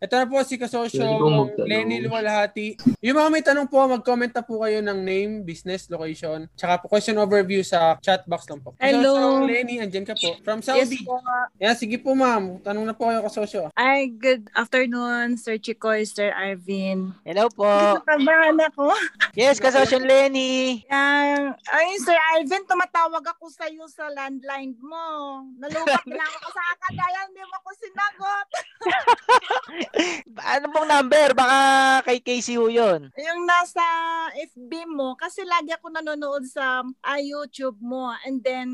Ito na po si Kasosyo. Lenny Lumalhati. Yung mga may tanong po, mag-comment na po kayo ng name, business, location, tsaka po question overview sa chat box lang po. Hello. Kasosyo Lenny, andyan ka po. From Yes Saudi. po. Yan, sige po ma'am. Tanong na po kayo Kasosyo. Ay, good afternoon, Sir Chicoy, Sir Arvin. Hello po! Nakabahan ako. Yes, kasosyo Lenny! Yan. Ay, Sir Arvin, tumatawag ako sa iyo sa landline mo. Nalubat na ako sa akin, kaya hindi mo ako sinagot. Ano pong number? Baka kay Casey ho yun. Yung nasa FB mo, kasi lagi ako nanonood sa ah, YouTube mo. And then,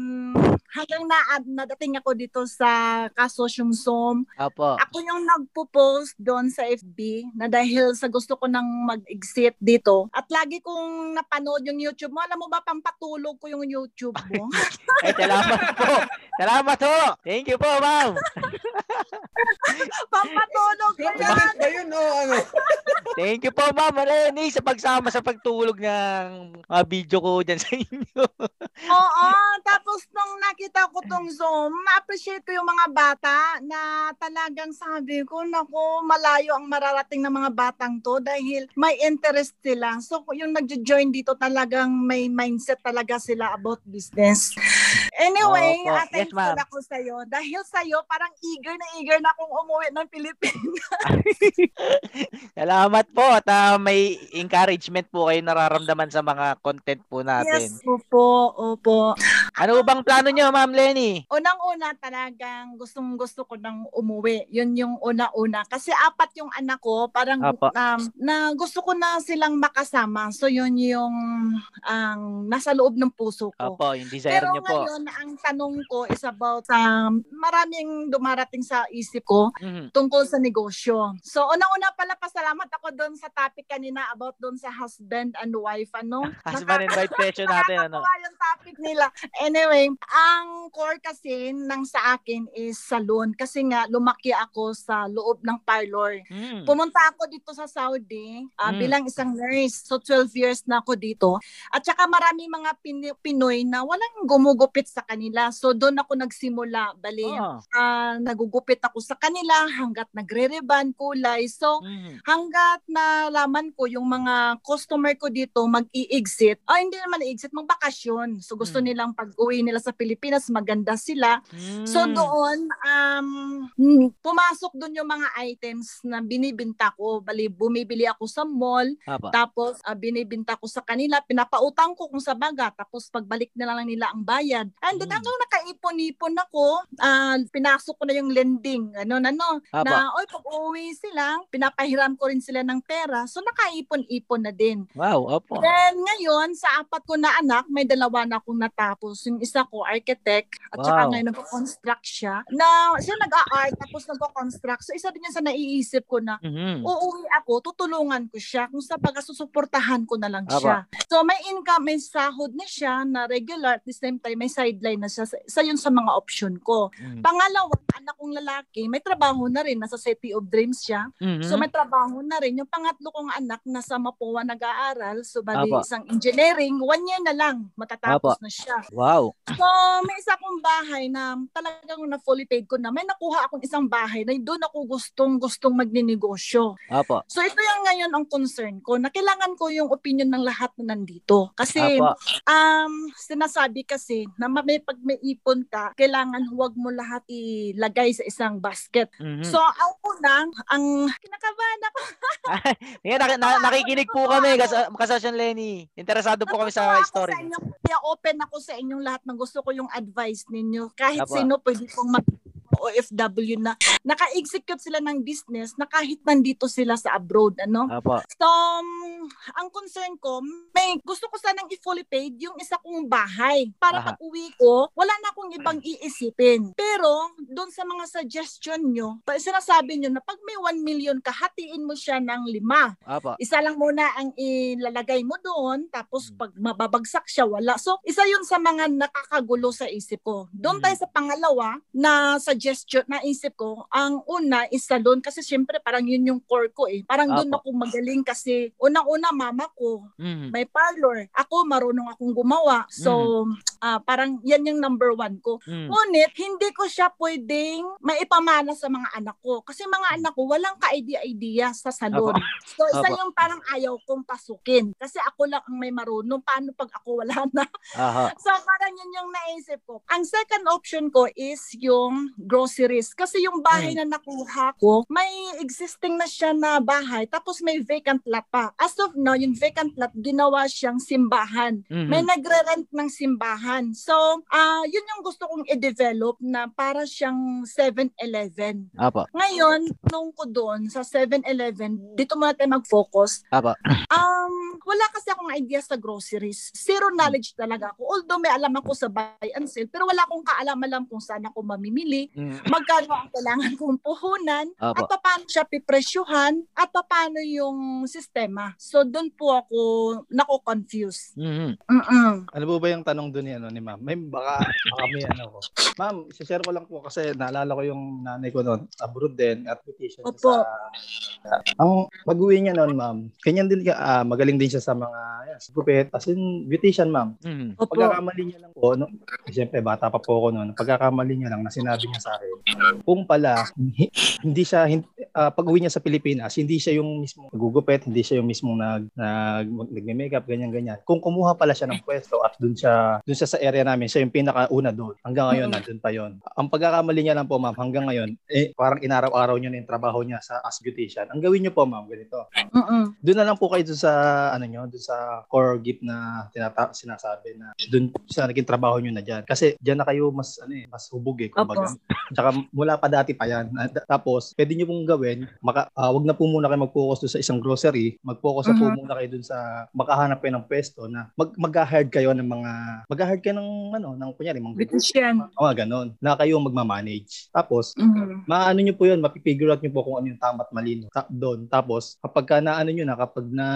hanggang na nadating ako dito sa Kasosyong Som. Apo. Ako yung nagpo-post doon sa FB na dahil sa gusto ko nang mag-exit dito. At lagi kong napanood yung YouTube mo. Alam mo ba, pampatulog ko yung YouTube mo. Ay, salamat po. Salamat po. Thank you po, ma'am. pampatulog ko yan. Bakit ba yun o ano? Thank you po, ma'am Lenny, sa pagsama sa pagtulog ng mga video ko dyan sa inyo. Oo, tapos nung nakita ko tong Zoom, na-appreciate ko yung mga bata na talagang sabi ko, naku, malayo ang mararating ng mga batang to dahil may interest sila. So, yung nagjo-join dito talagang may mindset talaga sila about business. Anyway, Opo. uh, Yes, thankful ma'am. ako sa'yo. Dahil sa'yo, parang eager na eager na akong umuwi ng Pilipinas. Salamat po at ah, may encouragement po kayo nararamdaman sa mga content po natin. yes, opo, opo. Ano bang plano nyo, ma'am Lenny? Unang-una talagang gustong gusto ko nang umuwi. Yun yung una-una. Kasi apat yung anak ko, parang Apo. um, na gusto ko na silang makasama. So yun yung ang nasa loob ng puso ko. Opo, yung desire Pero nyo po. ngayon, ang tanong ko is about um, maraming dumarating sa isip ko Mhm. tungkol sa negosyo. So, unang-una pala, pasalamat ako doon sa topic kanina about doon sa husband and wife, ano? Husband and wife session natin, ano? Yung topic nila. Anyway, ang core kasi ng sa akin is salon. Kasi nga, lumaki ako sa loob ng parlor. Hmm. Pumunta ako dito sa Saudi ah, Mm. bilang isang nurse. So 12 years na ako dito. At saka marami mga Pin- Pinoy na walang gumugupit sa kanila. So doon ako nagsimula. Bali, Oh. ah, nagugupit ako sa kanila hanggat nagre-reban, kulay. So Mhm. hanggat nalaman ko yung mga customer ko dito mag-i-exit, ah hindi naman i-exit, magbakasyon. So gusto Mm. nilang pag-uwi nila sa Pilipinas, maganda sila. So Hmm. doon, um, pumasok doon yung mga items na binibinta ko. Bali, bumibili ako sa mall, Apo. tapos ah, binibinta ko sa kanila, pinapautang ko kung sa baga, tapos pagbalik na lang nila ang bayad. And then Mm. hanggang nakaipon-ipon ako, ah, pinasok ko na yung lending, ano, ano, Apo. na, oy, pag uwi sila, pinapahiram ko rin sila ng pera, so nakaipon-ipon na din. Wow, opo. Then ngayon, sa apat ko na anak, may dalawa na akong natapos. Yung isa ko, architect, at saka Wow. ngayon nagko-construct siya. Na siya nag-art, tapos nagko-construct. So isa din yan sa naiisip ko na, Mhm. uuwi ako, tutulungan ko siya. Kung sa baga, susuportahan ko na lang Aba. siya. So may income, may sahod na siya na regular. At the same time, may sideline na siya. Isa yun sa mga option ko. Mhm. Pangalawa, anak kong lalaki, may trabaho na rin. Nasa City of Dreams siya. Mhm. So may trabaho na rin. Yung pangatlo kong anak nasa Mapua nag-aaral. So bali Apo. isang engineering, one year na lang matatapos na siya. Wow. So may isa kong bahay na talagang na fully paid ko na. May nakuha akong isang bahay na doon ako gustong gustong magninegosyo. Opo. So ito yung ngayon ang concern ko na kailangan ko yung opinion ng lahat na nandito. Kasi Apo. um, sinasabi kasi na ma- may pag may ipon ka, kailangan huwag mo lahat ilagay sa isang basket. Mhm. So, ang unang, ang kinakabahan ako. Ngayon, nak- na- nakikinig po kami, kas- kasosyon Lenny. Interesado po kami sa story. Sa inyo, open ako sa inyong lahat ng gusto ko yung advice ninyo. Kahit Apo. sino pwede pong mag OFW na naka-execute sila ng business na kahit nandito sila sa abroad ano Apo. so um, ang concern ko, may gusto ko sanang i-fully paid yung isa kong bahay. Para Aha. pag uwi ko, wala na akong ibang iisipin. Pero, doon sa mga suggestion nyo, pa- sinasabi nyo na pag may 1 million ka, hatiin mo siya ng lima. Apo. Isa lang muna ang ilalagay mo doon, tapos Mm. pag mababagsak siya, wala. So, isa yun sa mga nakakagulo sa isip ko. Doon Mm. tayo sa pangalawa na suggestion na isip ko, ang una is salon kasi syempre parang yun yung core ko eh. Parang doon Apo. ako magaling kasi unang-una mama ko, Mhm. may parlor. Ako marunong akong gumawa. So, ah, parang yan yung number one ko. Mhm. Ngunit, hindi ko siya pwedeng maipamana sa mga anak ko. Kasi mga anak ko, walang ka-idea-idea sa salon. So, isa Apo. yung parang ayaw kong pasukin. Kasi ako lang ang may marunong. Paano pag ako wala na? Aha. So, parang yun yung naisip ko. Ang second option ko is yung groceries. Kasi yung bahay Mm. na nakuha ko, may existing na siya na bahay. Tapos may vacant lot pa. As of now, yung vacant lot, ginawa siyang simbahan. Mhm. May nagre-rent ng simbahan. So, ah yun yung gusto kong i-develop na para siyang 7-Eleven. Apo. Ngayon, nung ko doon sa 7-Eleven, dito muna tayo mag-focus. Apo. Um, wala kasi akong idea sa groceries. Zero knowledge talaga ako. Although may alam ako sa buy and sell, pero wala akong kaalam-alam kung saan ako mamimili, Mhm. Magkano ang kailangan kong puhunan, Apo. at paano siya pipresyuhan, at paano yung sistema. So, doon po ako nako-confuse. Mhm. Mm-mm. Ano po ba yung tanong doon ni, ano, ni ma'am? May baka, baka may ano ko. Ma'am, share ko lang po kasi naalala ko yung nanay ko noon, abroad din, at beautician siya Opo. sa... ang pag-uwi niya noon, ma'am, ganyan din, ah, magaling din siya sa mga, yan, sa gupit, as in, beautician, ma'am. Mhm. Opo. Pagkakamali niya lang po, no, siyempre bata pa po ako noon, pagkakamali niya lang na sinabi niya sa akin, kung pala, hi- hindi siya, ah, pag-uwi niya sa Pilipinas, hindi siya yung mismo nagugupit, hindi siya yung mismo nag, nag, nagme-makeup, ganyan-ganyan. Kung kumuha pala siya ng pwesto at dun siya, dun siya sa area namin, siya yung pinakauna doon. Hanggang ngayon, Mhm. nandun pa yon. Ang pagkakamali niya lang po, ma'am, hanggang ngayon, eh, parang inaraw-araw niya na yung trabaho niya sa as beautician. Ang gawin niyo po, ma'am, ganito. Mm-mm. Doon na lang po kayo dun sa ano nyo, doon sa core gift na tinata- sinasabi na doon sa naging trabaho nyo na diyan. Kasi diyan na kayo mas ano eh, mas hubog eh kumbaga. Tsaka mula pa dati pa yan. Na- Tapos pwede niyo pong gawin, maka, ah, wag na po muna kayo mag-focus sa isang grocery, mag-focus na po Mhm. muna kayo doon sa makahanap kayo ng pwesto na mag mag-hire kayo ng mga mag-hire kayo ng ano, ng kunyari mga Beautician. mga ganon, na kayo magma-manage. Tapos Mhm. maano nyo po yun, mapipigure out nyo po kung ano yung tama at mali ta- doon. Tapos, kapag ka naano nyo na, kapag na,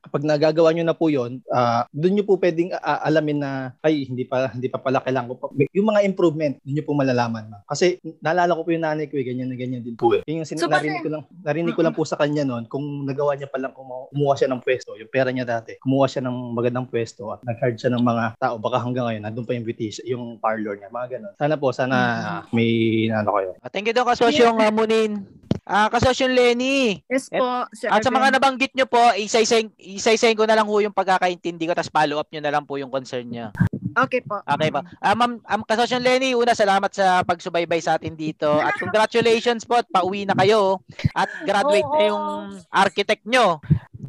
kapag nagagawa nyo na po yun, ah doon nyo po pwedeng ah, alamin na, ay, hindi pa, hindi pa pala kailangan ko pa. Yung mga improvement, doon nyo po malalaman. Ma. Kasi, naalala ko po yung nanay ko, eh, ganyan na ganyan din po. Eh. Yung sin- So, narinig ko lang, narinig ko lang po sa kanya noon, kung nagawa niya palang kumu- kumuha siya ng pwesto, yung pera niya dati, kumuha siya ng magandang pwesto at nag-hard siya ng mga tao, baka hanggang ngayon, nandun pa yung beautician, yung parlor niya, mga ganun. Sana po, sana ah, may, ano kayo, Ah, Thank you daw kasosyong uh, Munin. Ah, kasosyong Lenny. Yes po, Sir At sa mga nabanggit nyo po, isa-isayin isa-isayin ko na lang po yung pagkakaintindi ko tapos follow up nyo na lang po yung concern nyo. Okay po. Okay pa. Ah, ma'am, um, kasosyong Lenny, una salamat sa pagsubaybay sa atin dito at congratulations po at pauwi na kayo at graduate na yung architect nyo.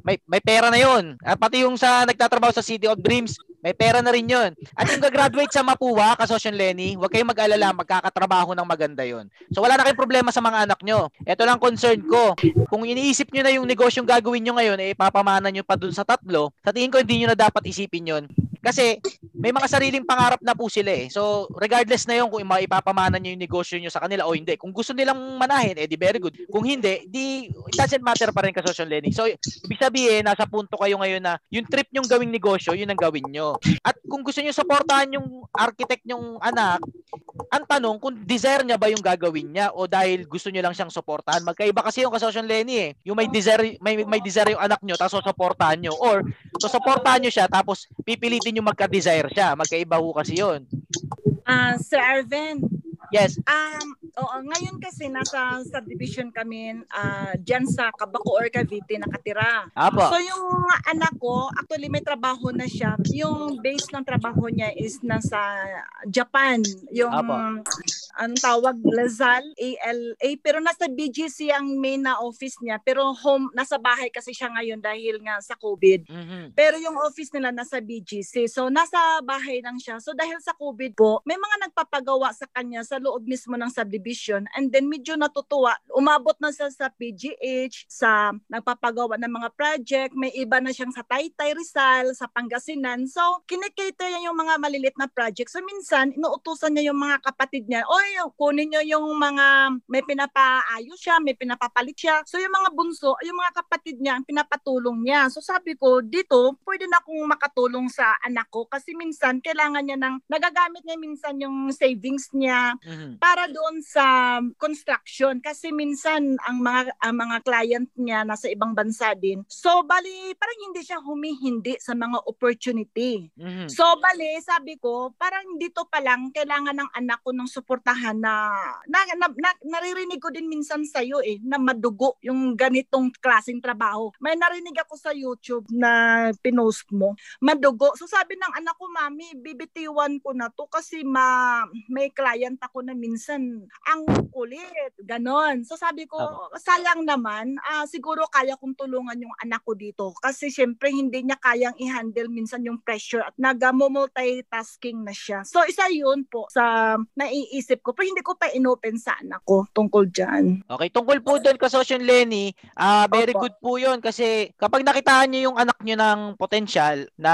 May may pera na yun. At pati yung sa nagtatrabaho sa City of Dreams, may pera na rin yun. At yung gagraduate sa Mapua, kasosyon Lenny, huwag kayong mag-alala, magkakatrabaho ng maganda yun. So wala na kayong problema sa mga anak nyo. Ito lang concern ko. Kung iniisip nyo na yung negosyong gagawin nyo ngayon, eh, ipapamana nyo pa dun sa tatlo, sa tingin ko hindi nyo na dapat isipin yun. Kasi may mga sariling pangarap na po sila eh. So regardless na yun kung maipapamana nyo yung negosyo nyo sa kanila o hindi. Kung gusto nilang manahin, eh di very good. Kung hindi, di it doesn't matter pa rin ka social learning. So ibig sabihin, nasa punto kayo ngayon na yung trip nyong gawing negosyo, yun ang gawin nyo. At kung gusto nyo supportahan yung architect nyong anak, ang tanong kung desire niya ba yung gagawin niya o dahil gusto niyo lang siyang suportahan. Magkaiba kasi yung kasosyon Lenny eh. Yung may desire may may desire yung anak niyo tapos suportahan niyo or susuportahan niyo siya tapos pipilitin niyo magka-desire siya. Magkaiba ho kasi 'yon. Ah, Sir Arvin, Yes. Um, oo, ngayon kasi nasa subdivision kami ah diyan sa Cabaco or Cavite nakatira. Apo. So yung anak ko, actually may trabaho na siya. Yung base ng trabaho niya is nasa Japan. Yung Apo. Anong tawag, Lazal, ALA, pero nasa BGC ang main na office niya, pero home, nasa bahay kasi siya ngayon dahil nga sa COVID. Mhm. Pero yung office nila nasa BGC. So, nasa bahay lang siya. So, dahil sa COVID po, may mga nagpapagawa sa kanya sa loob mismo ng subdivision. And then, medyo natutuwa. Umabot na siya sa PGH, sa nagpapagawa ng mga project. May iba na siyang sa Taytay Rizal, sa Pangasinan. So, kinikater niya yung mga malilit na project. So, minsan, inuutusan niya yung mga kapatid niya, Oy, kunin niyo yung mga, may pinapaayos siya, may pinapapalit siya. So, yung mga bunso, yung mga kapatid niya, ang pinapatulong niya. So, sabi ko, dito, pwede na akong makatulong sa anak ko kasi minsan, kailangan niya ng, nagagamit niya minsan yung savings niya Mhm. para doon sa construction kasi minsan ang mga ang mga client niya nasa ibang bansa din. So bali parang hindi siya humihindi sa mga opportunity. Mhm. So bali sabi ko parang dito pa lang kailangan ng anak ko ng suportahan na, na, na, na- naririnig ko din minsan sa iyo eh na madugo yung ganitong klaseng trabaho. May narinig ako sa YouTube na pinost mo madugo. So sabi ng anak ko, mami, bibitiwan ko na to kasi ma may client ako na minsan ang kulit. Ganon. So sabi ko, sayang naman, ah, siguro kaya kong tulungan yung anak ko dito. Kasi syempre hindi niya kayang i-handle minsan yung pressure at nag-multitasking na siya. So isa yun po sa naiisip ko. Pero hindi ko pa inopen sa anak ko tungkol dyan. Okay, tungkol po doon kasosyon Lenny, ah very Opo. good po 'yon kasi kapag nakitaan niyo yung anak niyo ng potential na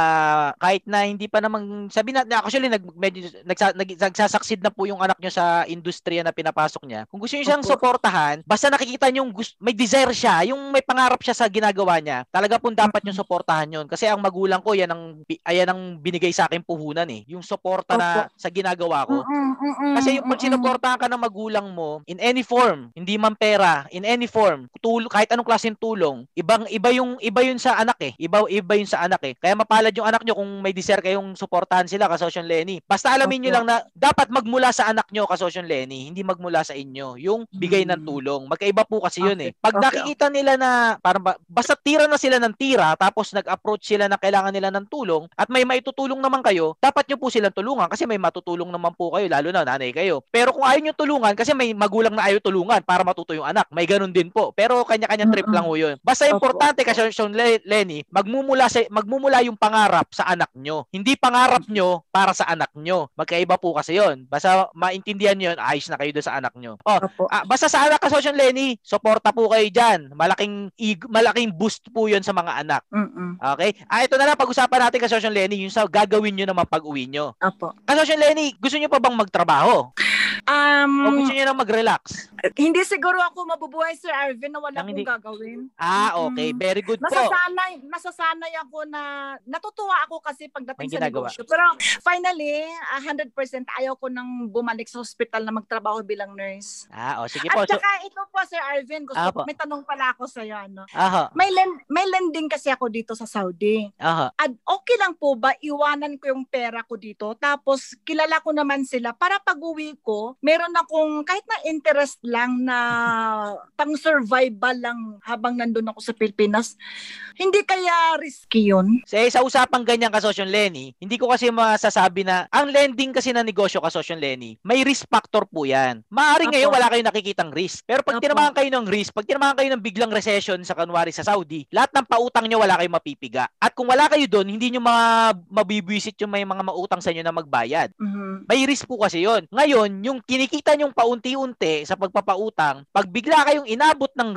kahit na hindi pa namang sabi na actually nag medyo nagsa, nag, nagsasucceed na po yung anak niyo sa industriya na pinapasok niya. Kung gusto niyo siyang Opo. suportahan, basta nakikita niyo yung gus- may desire siya, yung may pangarap siya sa ginagawa niya, talaga po dapat yung suportahan 'yon kasi ang magulang ko yan ang ayan ang binigay sa akin puhunan eh, yung suporta na sa ginagawa ko. Mm-mm, mm-mm, Kasi yung pag mm-mm. sinuportahan ka ng magulang mo in any form, hindi man pera, in any form, tulong kahit anong klaseng tulong, ibang iba yung iba yun sa anak eh. Iba iba yun sa anak eh. Kaya mapalad yung anak nyo kung may desire kayong suportahan sila kasosyon Lenny. Basta alamin nyo Opo. lang na dapat magmula sa anak nyo kasosyon Lenny, hindi magmula sa inyo. Yung bigay ng Mm. tulong. Magkaiba po kasi yun eh. Okay. Pag Okay. nakikita nila na parang ba, basta tira na sila ng tira tapos nag-approach sila na kailangan nila ng tulong at may maitutulong naman kayo, dapat nyo po silang tulungan kasi may matutulong naman po kayo lalo na nanay kayo. Pero kung ayaw nyo tulungan kasi may magulang na ayaw tulungan para matuto yung anak, may ganun din po. Pero kanya-kanya trip lang ho yun. Basta importante kasi Sean Le- Lenny, magmumula sa magmumula yung pangarap sa anak nyo. Hindi pangarap nyo para sa anak nyo. Magkaiba po kasi yun. Basta maintindihan nyo yun, ayos na kayo doon sa anak nyo. Oh. Ah, basta sa anak ka Social Lenny, suporta po kayo diyan. Malaking ig- malaking boost po 'yon sa mga anak. Mm-mm. Okay? Ah, ito na lang pag-usapan natin ka Social Lenny, yung sa gagawin niyo naman pag-uwi niyo. Opo. Ka Social Lenny, gusto niyo pa bang magtrabaho? O Um, gusto niyo na mag-relax? hindi siguro ako mabubuhay, Sir Arvin, na wala Nang akong hindi- gagawin. Ah, okay. Very good po. Nasasanay, nasasanay ako na, natutuwa ako kasi pagdating May sa ginagawa. negosyo. Pero finally, ah, 100% ayaw ko nang bumalik sa hospital na magtrabaho bilang nurse. Ah, o sige po. At So, saka ito po, Sir Arvin, gusto, Ah, po. may tanong pala ako sa iyo. Ano? aha, May, lend, may lending kasi ako dito sa Saudi. aha. At okay lang po ba iwanan ko yung pera ko dito tapos kilala ko naman sila para pag uwi ko meron akong kahit na interest lang na pang survival lang habang nandun ako sa Pilipinas hindi kaya risky yun Sa, sa usapang ganyan ka Social Lenny, hindi ko kasi masasabi na ang lending kasi na negosyo ka Social Lenny, may risk factor po 'yan. Maaring Apo. ngayon wala kayong nakikitang risk. Pero pag Apo. tinamaan kayo ng risk, pag tinamaan kayo ng biglang recession sa kanwari sa Saudi, lahat ng pautang nyo wala kayong mapipiga. At kung wala kayo doon, hindi nyo ma mabibwisit yung may mga mautang sa inyo na magbayad. Mhm. May risk po kasi yon. Ngayon, yung kinikita nyong paunti-unti sa pagpapautang, pag bigla kayong inabot ng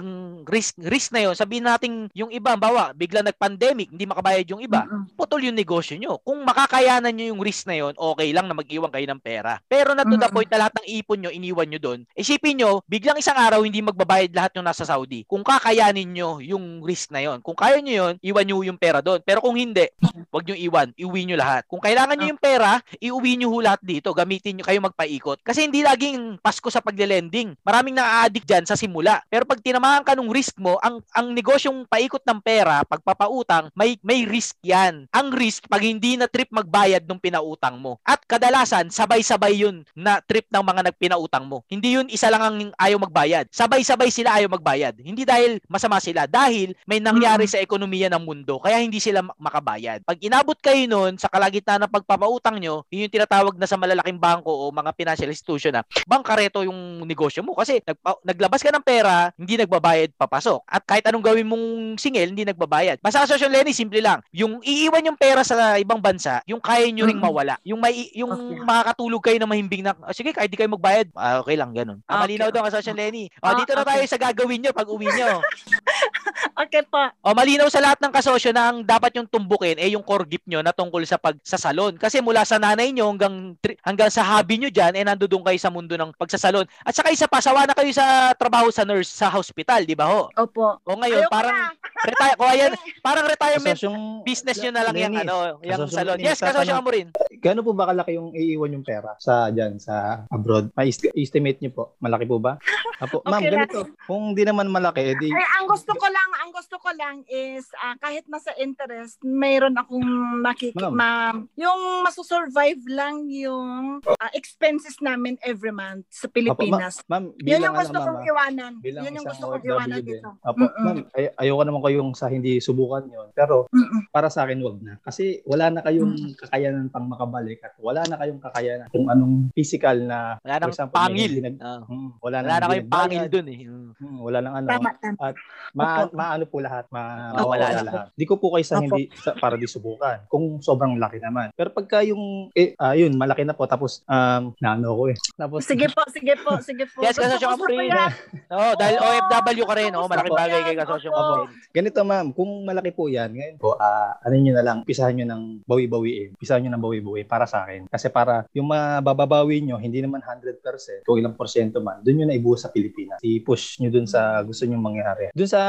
risk risk na yon, sabihin natin yung iba, bawa, bigla nag-pandemic, hindi makabayad yung iba, putol yung negosyo nyo. Kung makakayanan nyo yung risk na yon, okay lang na mag-iwan kayo ng pera. Pero na to the point na lahat ng ipon nyo, iniwan nyo doon, isipin nyo, biglang isang araw hindi magbabayad lahat yung nasa Saudi. Kung kakayanin nyo yung risk na yon, kung kaya nyo yon, iwan nyo yung pera doon. Pero kung hindi, wag nyo iwan, iuwi nyo lahat. Kung kailangan nyo yung pera, iuwi nyo lahat dito, gamitin nyo kayo magpaikot. Kasi hindi laging Pasko sa pagle-lending. Maraming na-addict dyan sa simula. Pero pag tinamahan ka ng risk mo, ang ang negosyong paikot ng pera, pagpapautang, may may risk yan. Ang risk pag hindi na trip magbayad nung pinautang mo. At kadalasan, sabay-sabay yun na trip ng mga nagpinautang mo. Hindi yun isa lang ang ayaw magbayad. Sabay-sabay sila ayaw magbayad. Hindi dahil masama sila, dahil may nangyari sa ekonomiya ng mundo, kaya hindi sila ma- makabayad. Pag inabot kayo nun sa kalagitnaan ng pagpapautang nyo, yun yung tinatawag na sa malalaking bangko o mga financial institution na bangkareto yung negosyo mo kasi nagpa- naglabas ka ng pera, hindi nagbabayad papasok. At kahit anong gawin mong singil, hindi nagbabayad. Basta Asosyon Lenny, simple lang. Yung iiwan yung pera sa ibang bansa, yung kaya nyo ring Mm. mawala. Yung may yung Okay. makakatulog kayo na mahimbing na, "Ah, sige, kahit di kayo magbayad, ah, okay lang, ganun. Ah, Okay, malinaw daw ang Asosyon Lenny. O, Ah, dito na tayo okay. sa gagawin nyo pag uwi nyo. Okay po. O malinaw sa lahat ng kasosyo na ang dapat yung tumbukin eh yung core gift nyo na tungkol sa pagsasalon. Kasi mula sa nanay nyo hanggang hanggang sa hobby nyo diyan eh nandoon kayo sa mundo ng pagsasalon. At saka isa pa, sawa na kayo sa trabaho sa nurse sa hospital, di ba ho? Opo. O ngayon Ayoko parang na. Retire o ayan, parang retirement Kasosyong, business nyo na lang yung ano, yung salon. Yes, kasosyo tatanong- mo rin. Gaano po ba kalaki yung iiwan yung pera sa dyan, sa abroad? May est- estimate niyo po. Malaki po ba? Apo, ma'am, Okay lang. ganito. Kung di naman malaki, edi Eh, ang gusto ko lang, ang gusto ko lang is ah, kahit nasa interest, mayroon akong makiki Ma'am. ma- yung masusurvive lang yung ah, expenses namin every month sa Pilipinas. ma'am, Yun bilang yung ano, gusto ma'am, kong ah, iwanan. bilang Yun yung gusto kong iwanan dito. Apo, Mm-mm. ma'am, ay, ayoko naman ko yung sa hindi subukan yon Pero Mm-mm. para sa akin, wag na. Kasi wala na kayong kakayanan pang makabalik at wala na kayong kakayanan kung anong physical na, Wala nang example, pangil. hindi nag- Ah. Hmm, wala, Wala nang na kayong pangil dun eh. Mm. Hmm, wala nang ano. Tama, tama. Ma, maano po lahat, ma, Opo. mawawala lahat. Di ko po kayo sa hindi sa, para di subukan. Kung sobrang laki naman. Pero pagka yung eh ayun, malaki na po tapos um naano ko eh. Tapos Sige po, sige po, sige po. Yes, ka sa rin. yan. Oo, dahil OFW ka rin. Oh, malaking bagay kay kasosyo Opo. mo rin. Ganito ma'am, kung malaki po yan, ngayon po, ah ano niyo na lang, pisahan niyo ng bawi-bawiin. Pisahan niyo ng bawi-bawi para sa akin. Kasi para yung mabababawi niyo, hindi naman 100%, kung ilang porsyento man, doon niyo na ibuhos sa Pilipinas. I-push niyo doon sa gusto niyo mangyari. Doon sa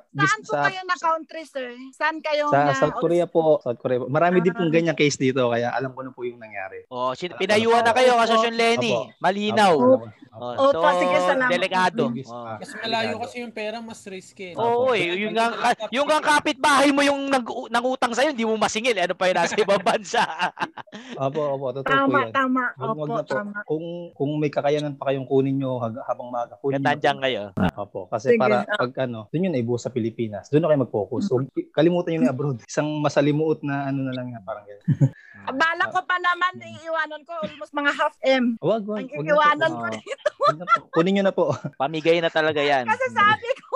Saan po sa, kayo na country, sir? Saan kayo sa na... South Korea po, South Korea po. Marami din pong Ah. ganyang case dito, kaya alam ko na po yung nangyari. Oh, sin- pinayuhan na kayo kasosyo Lenny. Opo. Malinaw. Opo. Oh, Opo, sige, salamat. delikado. Oh. ah. Mas malayo kasi yung pera, mas risky. Oo, Opo. eh, yung nga yung nga kapitbahay mo yung nag nangutang sa hindi mo masingil, ano pa yung nasa ibang bansa. Opo, opo, totoo po Tama, yan. tama. Wag, wag Opo, na po. tama. Kung kung may kakayanan pa kayong kunin nyo habang maaga, kunin nyo. Katandyan kayo. Opo, kasi Sige, para ah. pag ano, doon yun naibuhos sa Pilipinas. Doon na kayo mag-focus. Huwag, kalimutan nyo na abroad. Isang masalimuot na ano na lang yan, parang ganyan. Bala ko pa naman, iiwanan ko almost mga half M. Wag, wag. Ang po. iiwanan ko Ah, dito. po. Kunin nyo na po. Pamigay na talaga yan. Kasi sabi ko,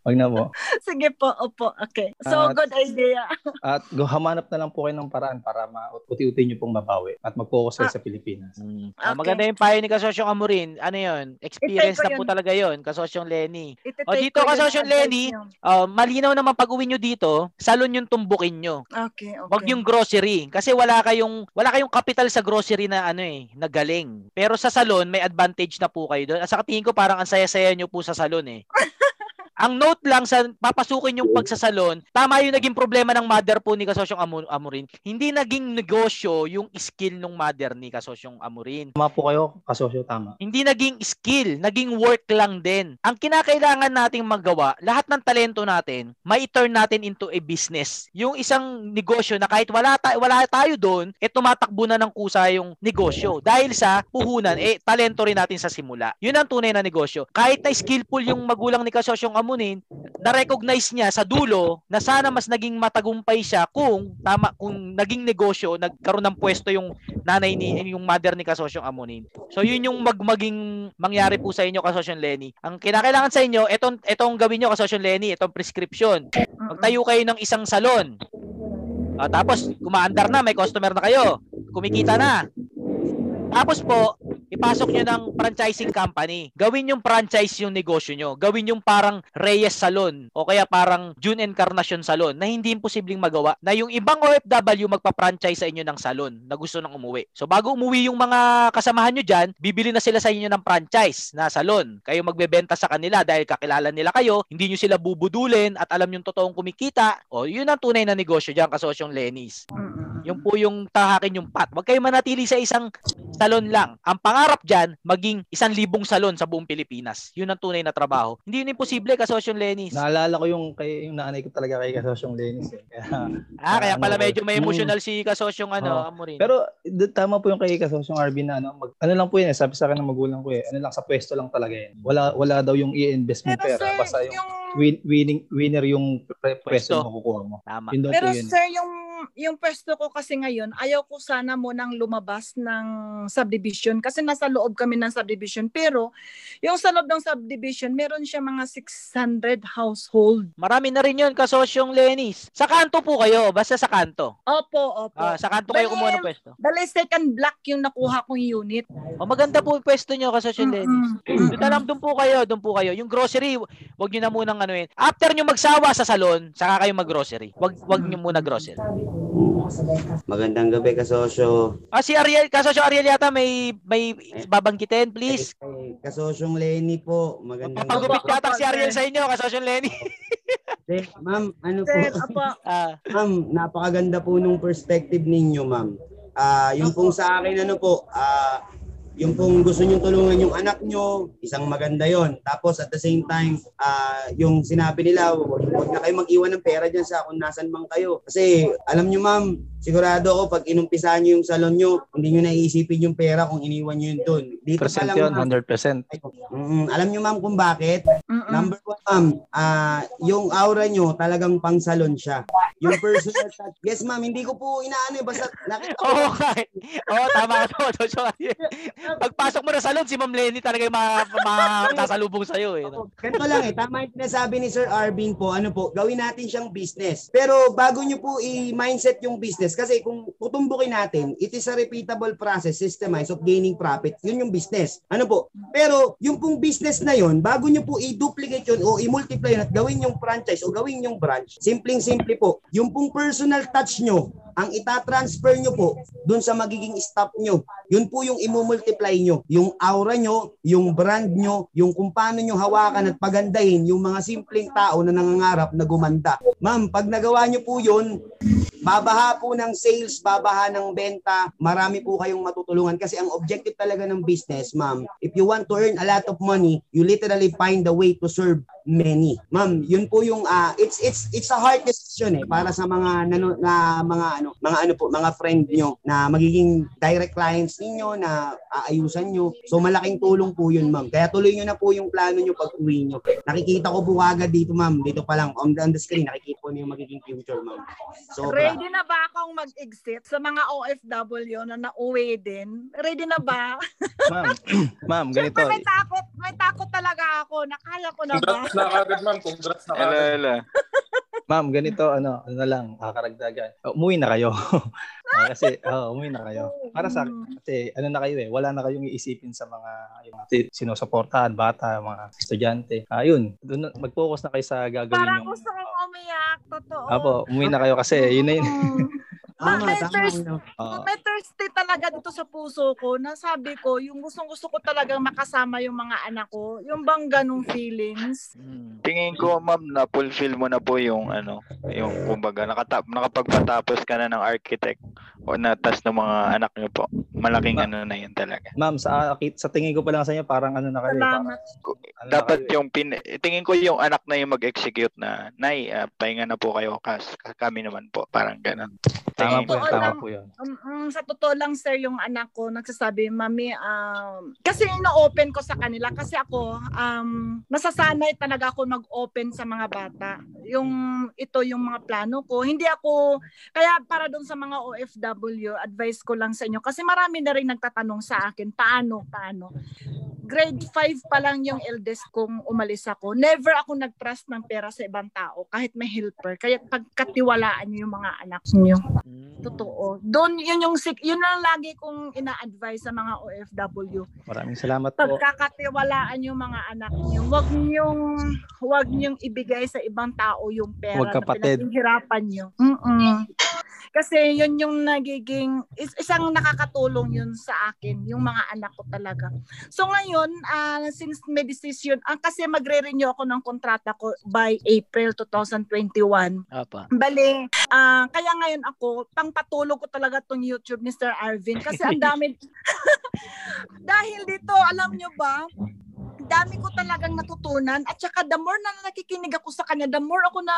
Wag na po. sige po, opo, okay. So, At- good idea. At go, hamanap na lang po kayo ng paraan para ma-uti-uti nyo pong mabawi at mag-focus kayo Ah. sa Pilipinas. Mm. Ah, Okay. maganda yung payo ni Kasosyong Amorin. Ano yun? Experience na po yun. talaga yun, Kasosyong Lenny. Iti-take O, dito ko ka, yun ang Social advice Lenny. Uh, malinaw naman pag uwi nyo dito, salon yung tumbukin nyo. Okay, okay. Wag yung grocery kasi wala kayong wala kayong capital sa grocery na ano eh, na galing. Pero sa salon may advantage na po kayo doon. At sa tingin ko parang ang saya-saya nyo po sa salon eh. Ang note lang sa papasukin yung pagsasalon, tama yung naging problema ng mother po ni Kasosyong Amu- Amurin. Hindi naging negosyo yung skill ng mother ni Kasosyong Amurin. Tama po kayo, kasosyo, tama. Hindi naging skill, naging work lang din. Ang kinakailangan nating magawa, lahat ng talento natin, may turn natin into a business. Yung isang negosyo na kahit wala, ta- wala tayo doon, eh tumatakbo na ng kusa yung negosyo. Dahil sa puhunan, eh talento rin natin sa simula. Yun ang tunay na negosyo. Kahit na skillful yung magulang ni Kasosyong Amunin, na-recognize niya sa dulo na sana mas naging matagumpay siya kung tama kung naging negosyo, nagkaroon ng pwesto yung nanay ni yung mother ni Kasosyong Amunin. So yun yung mag maging mangyari po sa inyo Kasosyong Lenny. Ang kinakailangan sa inyo, etong etong gawin niyo Kasosyong Lenny, itong prescription. Magtayo kayo ng isang salon. Ah, tapos kumaandar na, may customer na kayo. Kumikita na. Tapos po, ipasok nyo ng franchising company. Gawin yung franchise yung negosyo nyo. Gawin yung parang Reyes Salon o kaya parang June Encarnacion Salon na hindi imposibleng magawa na yung ibang OFW magpa-franchise sa inyo ng salon na gusto nang umuwi. So bago umuwi yung mga kasamahan nyo dyan, bibili na sila sa inyo ng franchise na salon. Kayo magbebenta sa kanila dahil kakilala nila kayo, hindi nyo sila bubudulin at alam yung totoong kumikita. O yun ang tunay na negosyo dyan, kasosyong Lenny's. Yung po yung tahakin yung pat. Huwag kayo manatili sa isang salon lang. Ang pangarap dyan, maging isang libong salon sa buong Pilipinas. Yun ang tunay na trabaho. Hindi yun imposible, kasosyong Lenny's. Naalala ko yung, kay, yung nanay ko talaga kay kasosyong Lenis. Eh. Kaya, Ah, kaya ano pala medyo may mm. emotional si kasosyong ano, Oo. Amorin. Pero d- tama po yung kay kasosyong Arvin na ano, mag, ano lang po yun eh, sabi sa akin ng magulang ko eh, ano lang sa pwesto lang talaga yun. Wala wala daw yung i-invest mo Pero pera, sir, basta yung yung... win, winning winner yung pre- Pwesto. pwesto mo makukuha mo. Tama. Yun Pero yun. sir, yung yung pwesto ko kasi ngayon, ayaw ko sana mo nang lumabas ng subdivision kasi nasa loob kami ng subdivision. Pero yung sa loob ng subdivision, meron siya mga 600 household. Marami na rin yun, kasosyong Lenis. Sa kanto po kayo, basta sa kanto. Opo, opo. Ah, sa kanto kayo kumuha ng pwesto. Dali second block yung nakuha kong unit. O maganda po yung pwesto nyo, kasosyong Lenis. Mm-mm. Doon na lang, doon po kayo, doon po kayo. Yung grocery, wag nyo na munang anuin. After nyo magsawa sa salon, saka kayo mag-grocery. Wag, wag nyo muna grocery. Magandang gabi kasosyo. Ah, si Ariel, kasosyo Ariel yata may, may babanggitin, please. Eh, kasosyong Lenny po. Magandang Pagupit gabi. yata si Ariel sa inyo, kasosyong Lenny. Eh, ma'am, ano po? Ah, ma'am, napakaganda po nung perspective ninyo, ma'am. Ah, yung pong sa akin ano po, ah yung pong gusto niyo tulungan yung anak nyo, isang maganda yon. Tapos at the same time, ah yung sinabi nila, huwag na kayo mag-iwan ng pera dyan sa kung nasan man kayo. Kasi alam nyo ma'am, sigurado ako pag inumpisahan nyo yung salon nyo, hindi nyo naiisipin yung pera kung iniwan nyo yun doon. Dito pa Percent lang, yun, ma'am, 100%. Mm, alam nyo ma'am kung bakit? Mm-mm. Number one, ma'am, ah, yung aura nyo talagang pang salon siya. Yung personal touch. Yes, ma'am, hindi ko po inaano eh. Basta nakita ko. Oo, oh, Oo, tama ka to. Pagpasok mo na salon, si Ma'am Lenny talaga yung ma, ma, sa'yo eh. no? Ganito lang eh. Tama yung sinasabi ni Sir Arvin po. Ano po, gawin natin siyang business. Pero bago nyo po i-mindset yung business, kasi kung tutumbukin natin, it is a repeatable process, systemized of gaining profit. Yun yung business. Ano po? Pero yung pong business na yun, bago nyo po i-duplicate yun o i-multiply yun at gawin yung franchise o gawin yung branch, simpleng-simple po. Yung pong personal touch nyo, ang itatransfer nyo po dun sa magiging staff nyo. Yun po yung imumultiply nyo. Yung aura nyo, yung brand nyo, yung kung paano nyo hawakan at pagandahin yung mga simpleng tao na nangangarap na gumanda. Ma'am, pag nagawa nyo po yun, babaha po ng sales, babaha ng benta, marami po kayong matutulungan kasi ang objective talaga ng business, ma'am, if you want to earn a lot of money, you literally find a way to serve many. Ma'am, yun po yung ah, it's it's it's a hard decision eh para sa mga nano, na mga ano, mga ano po, mga friend nyo na magiging direct clients ninyo na aayusan nyo. So malaking tulong po yun, ma'am. Kaya tuloy nyo na po yung plano nyo pag uwi nyo. Nakikita ko po agad dito, ma'am. Dito pa lang on the, on the screen, nakikita ko na yung magiging future, ma'am. Sobra. Ready na ba akong mag-exit sa mga OFW na nauwi din? Ready na ba? Ma'am, ma'am, ganito. Siyempre may takot, may takot talaga ako. Nakaya ko na ba? Congrats na kagad, ma'am. Congrats na Ala, kagad. ala. Ma'am, ganito, ano, ano na lang, kakaragdagan. Uh, umuwi na kayo. Ah, kasi, oh, umuwi na kayo. Para sa akin, kasi ano na kayo eh, wala na kayong iisipin sa mga yung si- sinusuportahan, bata, mga estudyante. Ayun, doon na- mag-focus na kayo sa gagawin Parang yung... gusto kong umiyak. Totoo. Apo, umuwi na kayo kasi yun na yun. Tama, may, tama. thirst, may thirsty talaga dito sa puso ko na sabi ko, yung gustong gusto ko talagang makasama yung mga anak ko. Yung bang ganong feelings. Hmm. Tingin ko, ma'am, na fulfill mo na po yung ano, yung kumbaga nakatap nakapagpatapos ka na ng architect o natas ng mga anak niyo po. Malaking Ma- ano na yun talaga. Ma'am, sa, sa tingin ko pa lang sa inyo, parang ano na kayo. Parang, Salamat. ano Dapat kayo eh. yung pin tingin ko yung anak na yung mag-execute na, nay, ah, pahinga na po kayo kas kami naman po, parang ganun. Tama Tingin po tama lang. po yun. Um, um, sa totoo lang sir, yung anak ko nagsasabi, Mami, um, kasi ino-open ko sa kanila kasi ako, um, nasasanay talaga ako mag-open sa mga bata. Yung ito yung mga plano ko. Hindi ako, kaya para doon sa mga OFW, advice ko lang sa inyo. Kasi marami na rin nagtatanong sa akin, paano, paano. Grade 5 pa lang yung eldest kong umalis ako. Never ako nag-trust ng pera sa ibang tao, kahit may helper. Kaya pagkatiwalaan niyo yung mga anak niyo. Hmm. Totoo. Doon, yun yung, yun ang lagi kong ina-advise sa mga OFW. Maraming salamat po. Pagkakatiwalaan yung mga anak niyo. Huwag niyong, huwag niyong ibigay sa ibang tao yung pera Huwag kapatid. na pinaghihirapan niyo. Mm-mm. Kasi yun yung nagiging, is, isang nakakatulong yun sa akin, yung mga anak ko talaga. So ngayon, ah, since may decision, ah, kasi magre-renew ako ng kontrata ko by April 2021. Apa. Bale, ah kaya ngayon ako, pangpatulog ko talaga tong YouTube Sir Arvin kasi ang dami dahil dito, alam nyo ba, dami ko talagang natutunan at saka the more na nakikinig ako sa kanya, the more ako na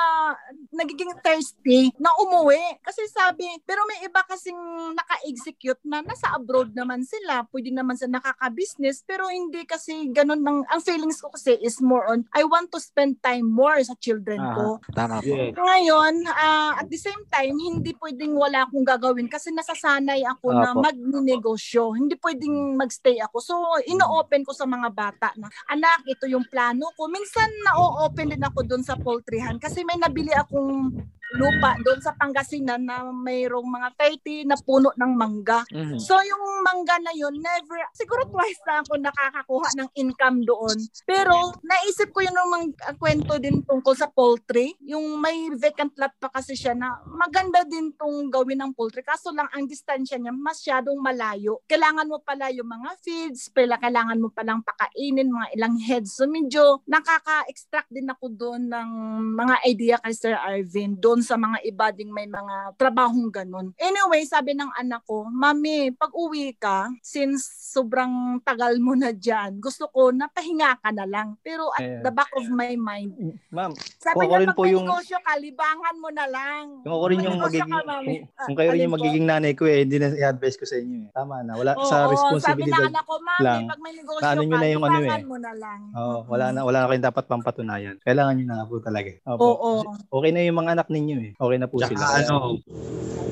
nagiging thirsty na umuwi. Kasi sabi, pero may iba kasing naka-execute na nasa abroad naman sila. Pwede naman sa nakaka-business, pero hindi kasi ganun. Ng, ang feelings ko kasi is more on, I want to spend time more sa children ko. Tama po. Yeah. Ngayon, ah, at the same time, hindi pwedeng wala akong gagawin kasi nasasanay ako na Apo. magnegosyo. Hindi pwedeng magstay ako. So, ino-open ko sa mga bata na, anak, ito yung plano ko. Minsan, na-open din ako doon sa poultryhan kasi may nabili akong lupa doon sa Pangasinan na mayroong mga 30 na puno ng mangga. Mhm. So yung mangga na yun, never, siguro twice na ako nakakakuha ng income doon. Pero naisip ko yun ng mga uh, kwento din tungkol sa poultry. Yung may vacant lot pa kasi siya na maganda din tong gawin ng poultry. Kaso lang ang distansya niya masyadong malayo. Kailangan mo pala yung mga feeds, pala kailangan mo palang pakainin, mga ilang heads. So medyo nakaka-extract din ako doon ng mga idea kay Sir Arvin doon sa mga iba ding may mga trabahong ganun. Anyway, sabi ng anak ko, Mami, pag uwi ka, since sobrang tagal mo na dyan, gusto ko na pahinga ka na lang. Pero at Ayan. the back of my mind, Ma'am, sabi niya, pag po yung- negosyo ka, libangan mo na lang. kung ako rin yung magiging ka, Mami. kung, kung kayo rin yung magiging nanay ko eh, hindi na i-advise ko sa inyo eh. Tama na. Wala Oo, sa sabi responsibilidad. ng anak ko, Mami, lang. pag may negosyo nyo ka, na yung ano eh. mo na lang. Oh, wala na wala na kayong dapat pampatunayan. Kailangan niyo na nga po talaga. Opo. Oo. Okay na yung mga anak ninyo eh. Okay na po Tsaka sila. ano,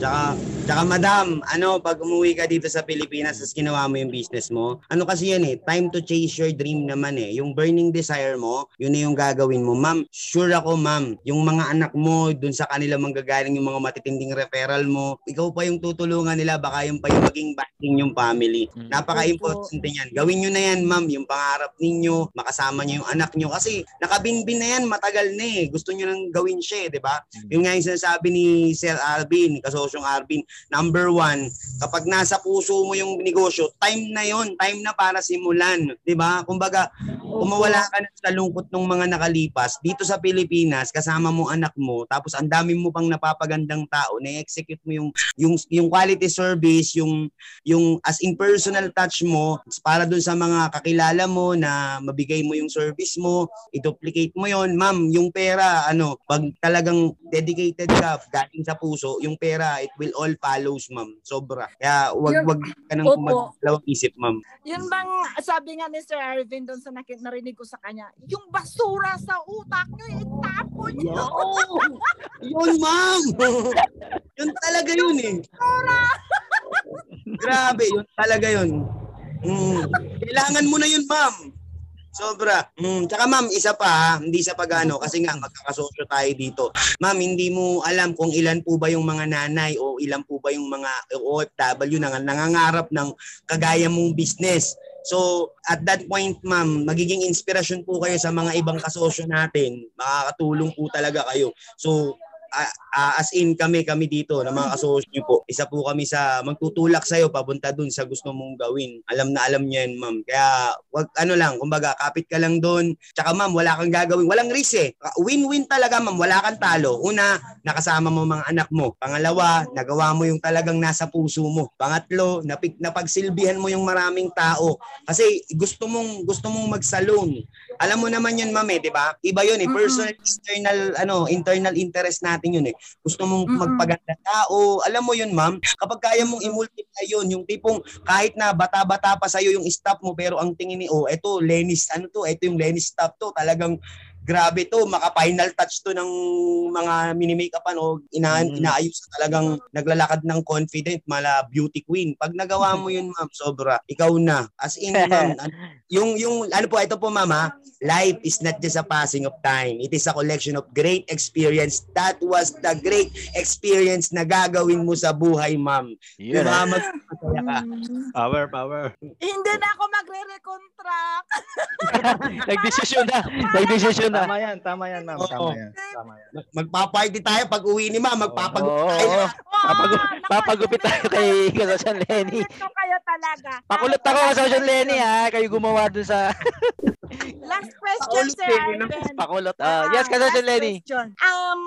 tsaka, tsaka madam, ano, pag umuwi ka dito sa Pilipinas, tapos ginawa mo yung business mo, ano kasi yan eh, time to chase your dream naman eh. Yung burning desire mo, yun na yung gagawin mo. Ma'am, sure ako ma'am, yung mga anak mo, dun sa kanila manggagaling yung mga matitinding referral mo, ikaw pa yung tutulungan nila, baka yung pa yung maging backing yung family. Mm. Napaka-importante yan. Gawin nyo na yan, ma'am, yung pangarap ninyo, makasama nyo yung anak nyo. Kasi nakabinbin na yan, matagal na eh. Gusto nyo nang gawin siya, eh, di ba? Yung nga yung sinasabi ni Sir Alvin, kasosyong Alvin, number one, kapag nasa puso mo yung negosyo, time na yon time na para simulan. Ba? Kumbaga, kung mawala ka na sa lungkot ng mga nakalipas, dito sa Pilipinas, kasama mo anak mo, tapos ang dami mo pang napapagandang tao, na-execute mo yung, yung, yung quality service, yung, yung as in personal touch mo, para dun sa mga kakilala mo na mabigay mo yung service mo, i-duplicate mo yon ma'am, yung pera, ano, pag talagang dedicated ka, galing sa puso, yung pera, it will all follows, ma'am. Sobra. Kaya wag Yun- wag ka nang Opo. magdalawang isip, ma'am. Yun bang sabi nga ni Sir Arvin doon sa nakit narinig ko sa kanya, yung basura sa utak nyo, itapon nyo. Yun, ma'am! yun talaga yun eh. Grabe, yun talaga yun. Mm. Kailangan mo na yun, ma'am. Sobra. Mm. Tsaka ma'am, isa pa hindi sa pagano kasi nga magkakasosyo tayo dito. Ma'am, hindi mo alam kung ilan po ba yung mga nanay o ilan po ba yung mga OFW na nangangarap ng kagaya mong business. So, at that point, ma'am, magiging inspirasyon po kayo sa mga ibang kasosyo natin. Makakatulong po talaga kayo. So, a- a- as in kami, kami dito na mga kasosyo po, isa po kami sa magtutulak sa'yo papunta dun sa gusto mong gawin. Alam na alam niya yan, ma'am. Kaya, wag, ano lang, kumbaga, kapit ka lang dun. Tsaka, ma'am, wala kang gagawin. Walang risk eh. Win-win talaga, ma'am. Wala kang talo. Una, nakasama mo mga anak mo. Pangalawa, nagawa mo yung talagang nasa puso mo. Pangatlo, napig, napagsilbihan mo yung maraming tao. Kasi gusto mong gusto mong mag-salon. Alam mo naman yun, ma'am, eh, 'di ba? Iba 'yun eh, personal external ano, internal interest natin 'yun eh. Gusto mong Mm-mm. magpaganda tao. Alam mo 'yun, ma'am. Kapag kaya mong i-multiply 'yun, yung tipong kahit na bata-bata pa sa'yo yung staff mo pero ang tingin ni oh, eto Lenny's ano to, eto yung Lenny's staff to, talagang grabe to, maka-final touch to ng mga mini-makeupan o ina Mm. inaayos talagang naglalakad ng confident, mala beauty queen. Pag nagawa mo yun, ma'am, sobra. Ikaw na. As in, ma'am, an- yung, yung, ano po, ito po, mama, life is not just a passing of time. It is a collection of great experience. That was the great experience na gagawin mo sa buhay, ma'am. Yun, Diba? ah. Magpapasaya ka. Power, power. hindi na ako magre-recontract. Nagdesisyon na. Nagdesisyon na. Tama yan, tama yan, ma'am. Tama yan. Tama yan. Magpa-party tayo pag uwi ni ma'am. Magpapag- Oo, oo, tayo. Ah, naku, papagupit tayo kay Kasosyan Lenny. Ito kayo talaga. Pakulot ako Kasosyan Lenny ha. Kayo gumawa dun sa Last question, Pakulot Sir? Arvin. pakulot. Ah, Ah, yes, Kasosyan last Lenny. question. Um,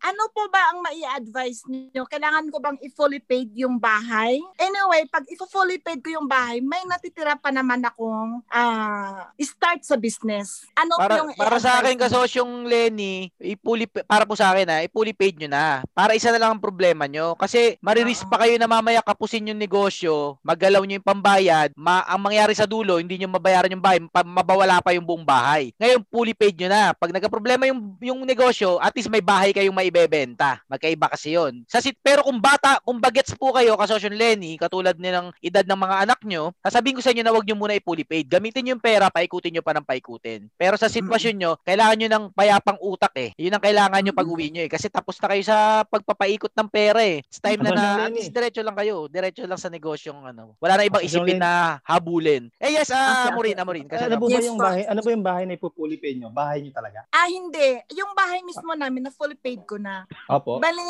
ano po ba ang mai-advise niyo? Kailangan ko bang i-fully paid yung bahay? Anyway, pag i-fully paid ko yung bahay, may natitira pa naman akong ah, start sa business. Ano po Para, yung para sa akin, niyo? kasosyong Lenny, ipuli, para po sa akin ha, ipuli paid nyo na. Para isa na lang ang problema nyo. Kasi mariris pa kayo na mamaya kapusin yung negosyo, magalaw nyo yung pambayad, ma ang mangyari sa dulo, hindi nyo mabayaran yung bahay, pa, mabawala pa yung buong bahay. Ngayon, fully paid nyo na. Pag nagka-problema yung, yung negosyo, at least may bahay kayong maibebenta. Magkaiba kasi yun. Sa sit, pero kung bata, kung bagets po kayo, kasosyong Lenny, katulad nilang edad ng mga anak nyo, sasabihin ko sa inyo na wag nyo muna i-fully paid. Gamitin nyo yung pera, paikutin nyo pa ng paikutin. Pero sa sitwasyon nyo, kailangan nyo ng payapang utak eh. Yun ang kailangan nyo pag uwi nyo eh. Kasi tapos na kayo sa pagpapaikot ng pera eh. It's time na Ano na, na at least diretso lang kayo. Diretso lang sa negosyong ano. Wala na ibang Kasi isipin na habulin. Eh yes, ah, Okay, Amorin, okay. Amorin. Kasi ano po ba Yes, yung bahay? Ano ba yung bahay na ipupuli pay nyo? Bahay nyo talaga? Ah, hindi. Yung bahay mismo namin na fully paid ko na. Opo. Bali,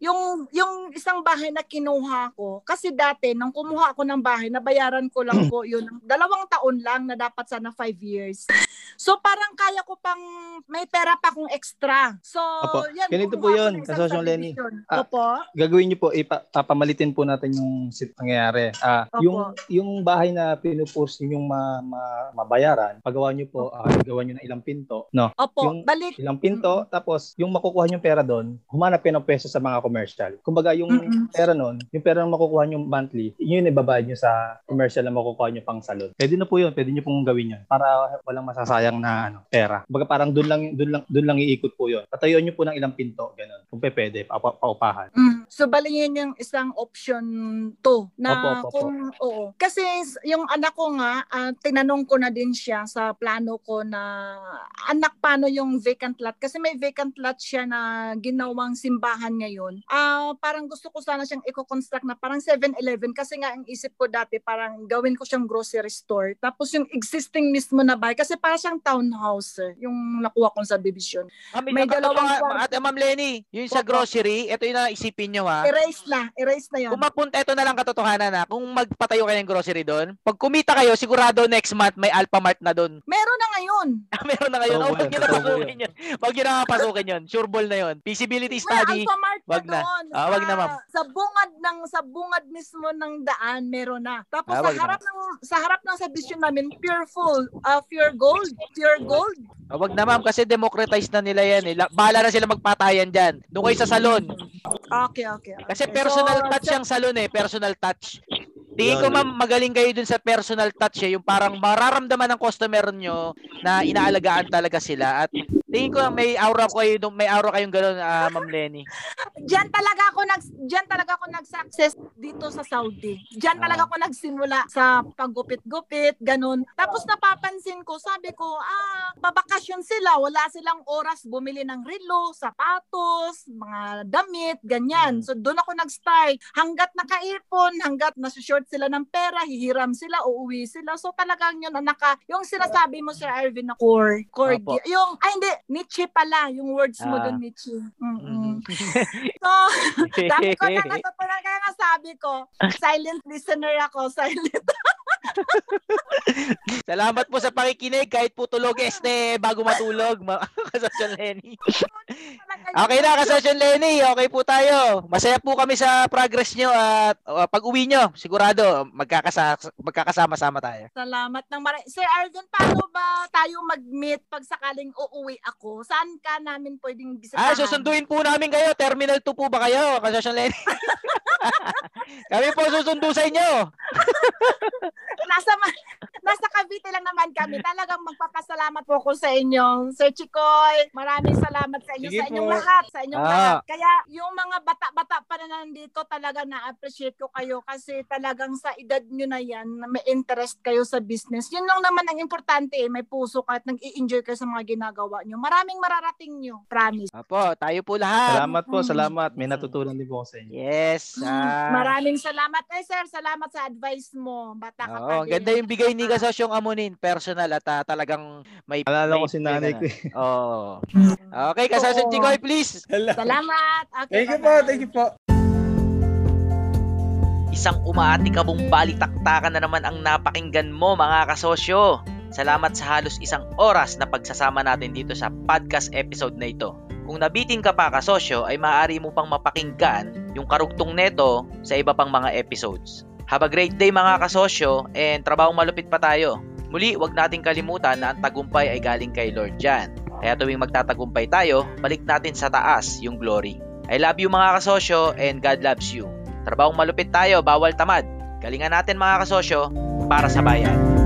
yung, yung isang bahay na kinuha ko, kasi dati, nung kumuha ako ng bahay, nabayaran ko lang po yun. Dalawang taon lang na dapat sana five years. So, parang kaya ko pang, may pera pa kong extra. So, Opo. yan. Ganito po yun, Kasosyong Lenny. Ah, Opo. Gagawin nyo po, ipa, papamalitin po natin yung sit nangyayari. Ah, Opo. yung yung bahay na pinupurs yung ma, ma, mabayaran, pagawa nyo po, ah, gawa nyo ng ilang pinto, no? Opo. yung- balik. Ilang pinto, tapos yung makukuha nyo pera doon, humanap kayo ng pwesto sa mga commercial. Kumbaga yung Mm-mm. pera noon, yung pera na makukuha nyo monthly, yun yung ibabayad nyo sa commercial na makukuha nyo pang salon. Pwede na po yun, pwede nyo pong gawin yun para walang masasayang na ano, pera. Kumbaga parang doon lang doon lang doon lang iikot po yun. Patayuan nyo po ng ilang pinto, ganun. Kung pwede, pa, pa, paupahan. Mm. So, bali yun yung isang option to. Na Opo, opo, opo. kung, oo. Kasi yung anak ko nga, ah, tinanong ko na din siya sa plano ko na, anak, paano yung vacant lot? Kasi may vacant lot siya na ginawang simbahan ngayon. Ah, parang gusto ko sana siyang i-construct na parang 7-Eleven kasi nga ang isip ko dati parang gawin ko siyang grocery store. Tapos yung existing mismo na bahay kasi para siyang townhouse eh, yung nakuha kong subdivision. Ma'am, May dalawang kwarto. Ate Ma'am Lenny, yung sa grocery, ito yung naisipin nyo ha. Erase na, erase na yun. Kung mapunta, ito na lang katotohanan na. Kung magpatayo kayo ng grocery doon, pag kumita kayo, sigurado next month may Alphamart na doon. Meron na ngayon. Meron na ngayon. Totoo Oh, wag yan, nyo na pasukin yun. Wag nyo na pasukin yun. Sure ball na yun. Feasibility study. Wag na. doon. Ah, wag na, Sa- ma'am. Sa bungad ng sa bungad mismo ng daan meron na. Tapos Ah, sa wag na, harap ng sa harap ng subdivision namin pure full, uh, pure gold, pure gold. Ah, wag na ma'am kasi democratize na nila yan eh. La- Bahala na sila magpatayan dyan. Doon kayo sa salon. Okay, okay. okay. Kasi personal So, touch sa- yung salon eh. Personal touch. Tingin ko ma'am, magaling kayo dun sa personal touch eh. Yung parang mararamdaman ng customer nyo na inaalagaan talaga sila. At tingin ko may aura ko kayo, dun- may aura kayong gano'n, ah, ma'am Lenny. Diyan talaga ako nag diyan talaga ako nag-success dito sa Saudi. Diyan Ah. talaga ako nagsimula sa paggupit-gupit, ganun. Tapos napapansin ko, sabi ko, ah, babakasyon sila, wala silang oras bumili ng relo, sapatos, mga damit, ganyan. Hmm. So doon ako nag-start. Hanggat nakaipon, hanggat nasushort sila ng pera, hihiram sila, uuwi sila. So talagang yun, ang naka, yung sinasabi mo Sir Arvin na core, core, gi- yung, ay hindi, Nietzsche pala, yung words mo Ah. doon, Nietzsche. Mm-mm. Mhm. So, dami ko na natutunan. Kaya nga sabi ko, silent listener ako. Silent. Salamat po sa pakikinig kahit po tulog este bago matulog mga kasosyon Lenny. Okay na kasosyon Lenny, okay po tayo. Masaya po kami sa progress nyo at uh, pag uwi nyo, sigurado magkakasa magkakasama-sama tayo. Salamat ng mara- Sir Arvin, paano ba tayo mag-meet pag sakaling uuwi ako? Saan ka namin pwedeng bisitahan? Ah, susunduin po namin kayo. Terminal 2 po ba kayo, kasosyon Lenny? kami po susundo sa inyo. Nasa, ma- nasa Cavite lang naman kami. Talagang magpapasalamat po ko sa inyo. Sir Chikoy, maraming salamat sa inyo, Sige sa inyong po. lahat. Sa inyong Ah. lahat. Kaya yung mga bata-bata pa na nandito, talaga na-appreciate ko kayo kasi talagang sa edad nyo na yan, na may interest kayo sa business. Yun lang naman ang importante eh. May puso ka at nag-i-enjoy kayo sa mga ginagawa nyo. Maraming mararating nyo. Promise. Apo, tayo po lahat. Salamat po, salamat. May natutunan din po ako sa inyo. Yes. ah. Maraming salamat. Eh, sir, salamat sa advice mo. Bata ka Oo, din. ganda yung bigay ni Kasosyong Amunin, personal at ah, talagang may Alala may- ko si nanay ko. may- eh. Oo. Okay, Kasosyon Oo. Chikoy, please. Salamat. Okay, Thank you po, thank you po. Isang umaatikabong balitaktakan na naman ang napakinggan mo mga kasosyo. Salamat sa halos isang oras na pagsasama natin dito sa podcast episode na ito. Kung nabitin ka pa kasosyo ay maaari mo pang mapakinggan yung karugtong neto sa iba pang mga episodes. Have a great day mga kasosyo and trabaho malupit pa tayo. Muli, wag nating kalimutan na ang tagumpay ay galing kay Lord Jan. Kaya tuwing magtatagumpay tayo, balik natin sa taas yung glory. I love you mga kasosyo and God loves you. Trabahong malupit tayo, bawal tamad. Galingan natin mga kasosyo para sa bayan.